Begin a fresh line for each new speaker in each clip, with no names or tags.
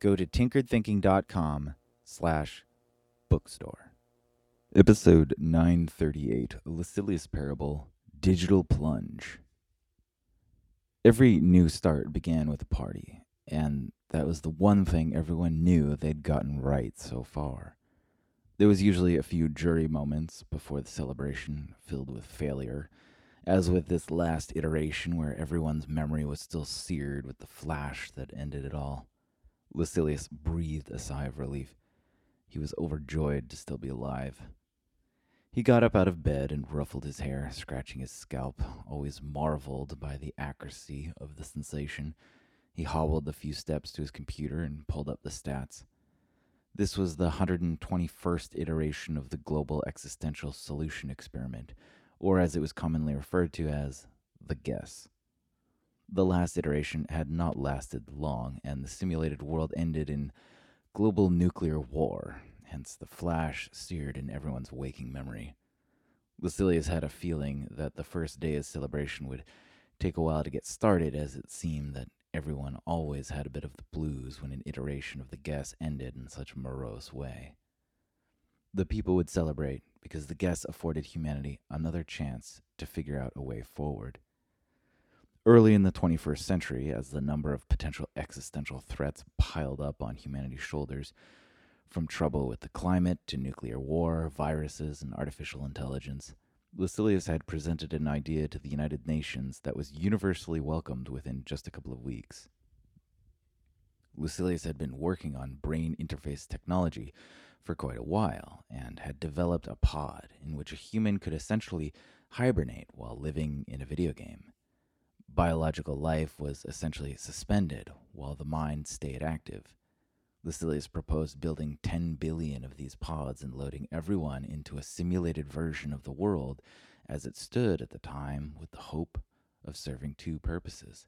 go to tinkeredthinking.com slash bookstore. Episode 938, Lucilius Parable, Digital Plunge. Every new start began with a party, and that was the one thing everyone knew they'd gotten right so far. There was usually a few jury moments before the celebration, filled with failure, as with this last iteration where everyone's memory was still seared with the flash that ended it all. Lucilius breathed a sigh of relief. He was overjoyed to still be alive. He got up out of bed and ruffled his hair, scratching his scalp, always marveled by the accuracy of the sensation. He hobbled a few steps to his computer and pulled up the stats. This was the 121st iteration of the Global Existential Solution Experiment, or as it was commonly referred to as the guess. The last iteration had not lasted long, and the simulated world ended in global nuclear war, hence the flash seared in everyone's waking memory. Lucilius had a feeling that the first day's celebration would take a while to get started, as it seemed that everyone always had a bit of the blues when an iteration of the guess ended in such a morose way. The people would celebrate because the guess afforded humanity another chance to figure out a way forward. Early in the 21st century, as the number of potential existential threats piled up on humanity's shoulders, from trouble with the climate to nuclear war, viruses, and artificial intelligence, Lucilius had presented an idea to the United Nations that was universally welcomed within just a couple of weeks. Lucilius had been working on brain interface technology for quite a while and had developed a pod in which a human could essentially hibernate while living in a video game. Biological life was essentially suspended while the mind stayed active. Lucilius proposed building 10 billion of these pods and loading everyone into a simulated version of the world as it stood at the time with the hope of serving two purposes.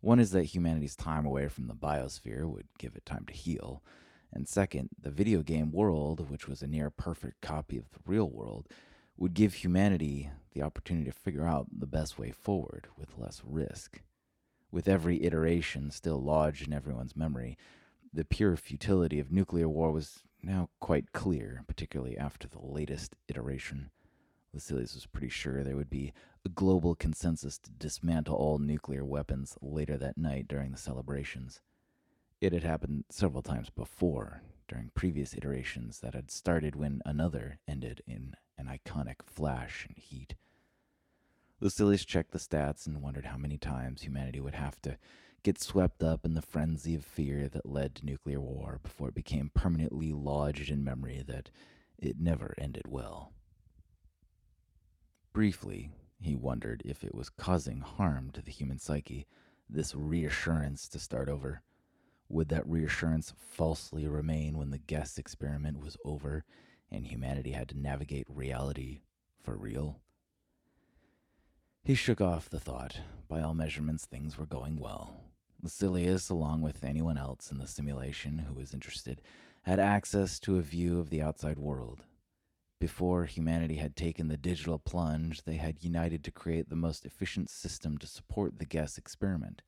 One is that humanity's time away from the biosphere would give it time to heal, and second, the video game world, which was a near perfect copy of the real world, would give humanity the opportunity to figure out the best way forward with less risk. With every iteration still lodged in everyone's memory, the pure futility of nuclear war was now quite clear, particularly after the latest iteration. Lucilius was pretty sure there would be a global consensus to dismantle all nuclear weapons later that night during the celebrations. It had happened several times before, during previous iterations that had started when another ended in an iconic flash and heat. Lucilius checked the stats and wondered how many times humanity would have to get swept up in the frenzy of fear that led to nuclear war before it became permanently lodged in memory that it never ended well. Briefly, he wondered if it was causing harm to the human psyche, this reassurance to start over. Would that reassurance falsely remain when the guess experiment was over and humanity had to navigate reality for real? He shook off the thought. By all measurements, things were going well. Lucilius, along with anyone else in the simulation who was interested, had access to a view of the outside world. Before humanity had taken the digital plunge, they had united to create the most efficient system to support the guess experiment.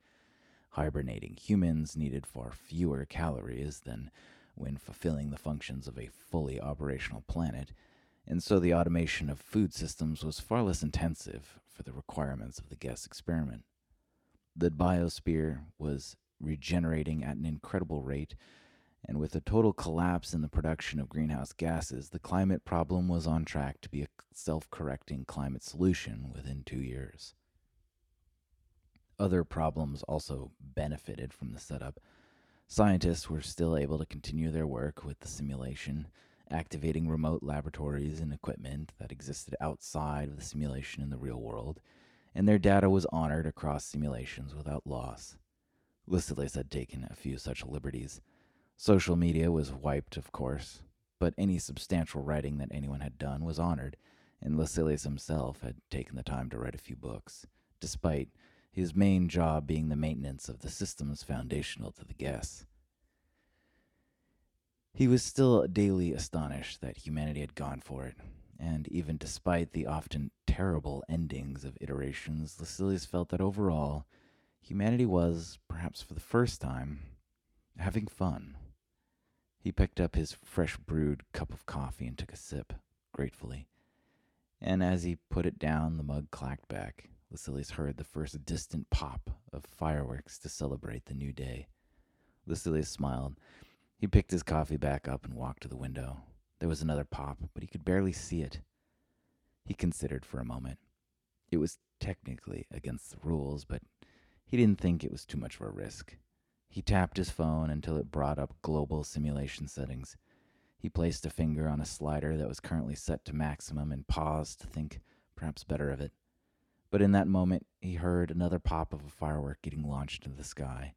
Hibernating humans needed far fewer calories than when fulfilling the functions of a fully operational planet, and so the automation of food systems was far less intensive for the requirements of the guess experiment. The biosphere was regenerating at an incredible rate, and with a total collapse in the production of greenhouse gases, the climate problem was on track to be a self correcting climate solution within two years. Other problems also benefited from the setup. Scientists were still able to continue their work with the simulation, activating remote laboratories and equipment that existed outside of the simulation in the real world, and their data was honored across simulations without loss. Lucilius had taken a few such liberties. Social media was wiped, of course, but any substantial writing that anyone had done was honored, and Lucilius himself had taken the time to write a few books, despite his main job being the maintenance of the systems foundational to the guess. He was still daily astonished that humanity had gone for it, and even despite the often terrible endings of iterations, Lucilius felt that overall, humanity was, perhaps for the first time, having fun. He picked up his fresh brewed cup of coffee and took a sip, gratefully. And as he put it down, the mug clacked back. Lucilius heard the first distant pop of fireworks to celebrate the new day. Lucilius smiled. He picked his coffee back up and walked to the window. There was another pop, but he could barely see it. He considered for a moment. It was technically against the rules, but he didn't think it was too much of a risk. He tapped his phone until it brought up global simulation settings. He placed a finger on a slider that was currently set to maximum and paused to think perhaps better of it. But in that moment, he heard another pop of a firework getting launched into the sky.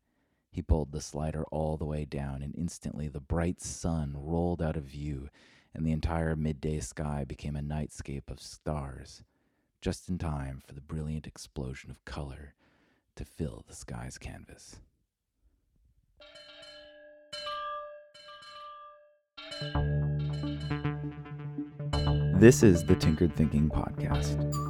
He pulled the slider all the way down, and instantly the bright sun rolled out of view, and the entire midday sky became a nightscape of stars, just in time for the brilliant explosion of color to fill the sky's canvas. This is the Tinkered Thinking Podcast.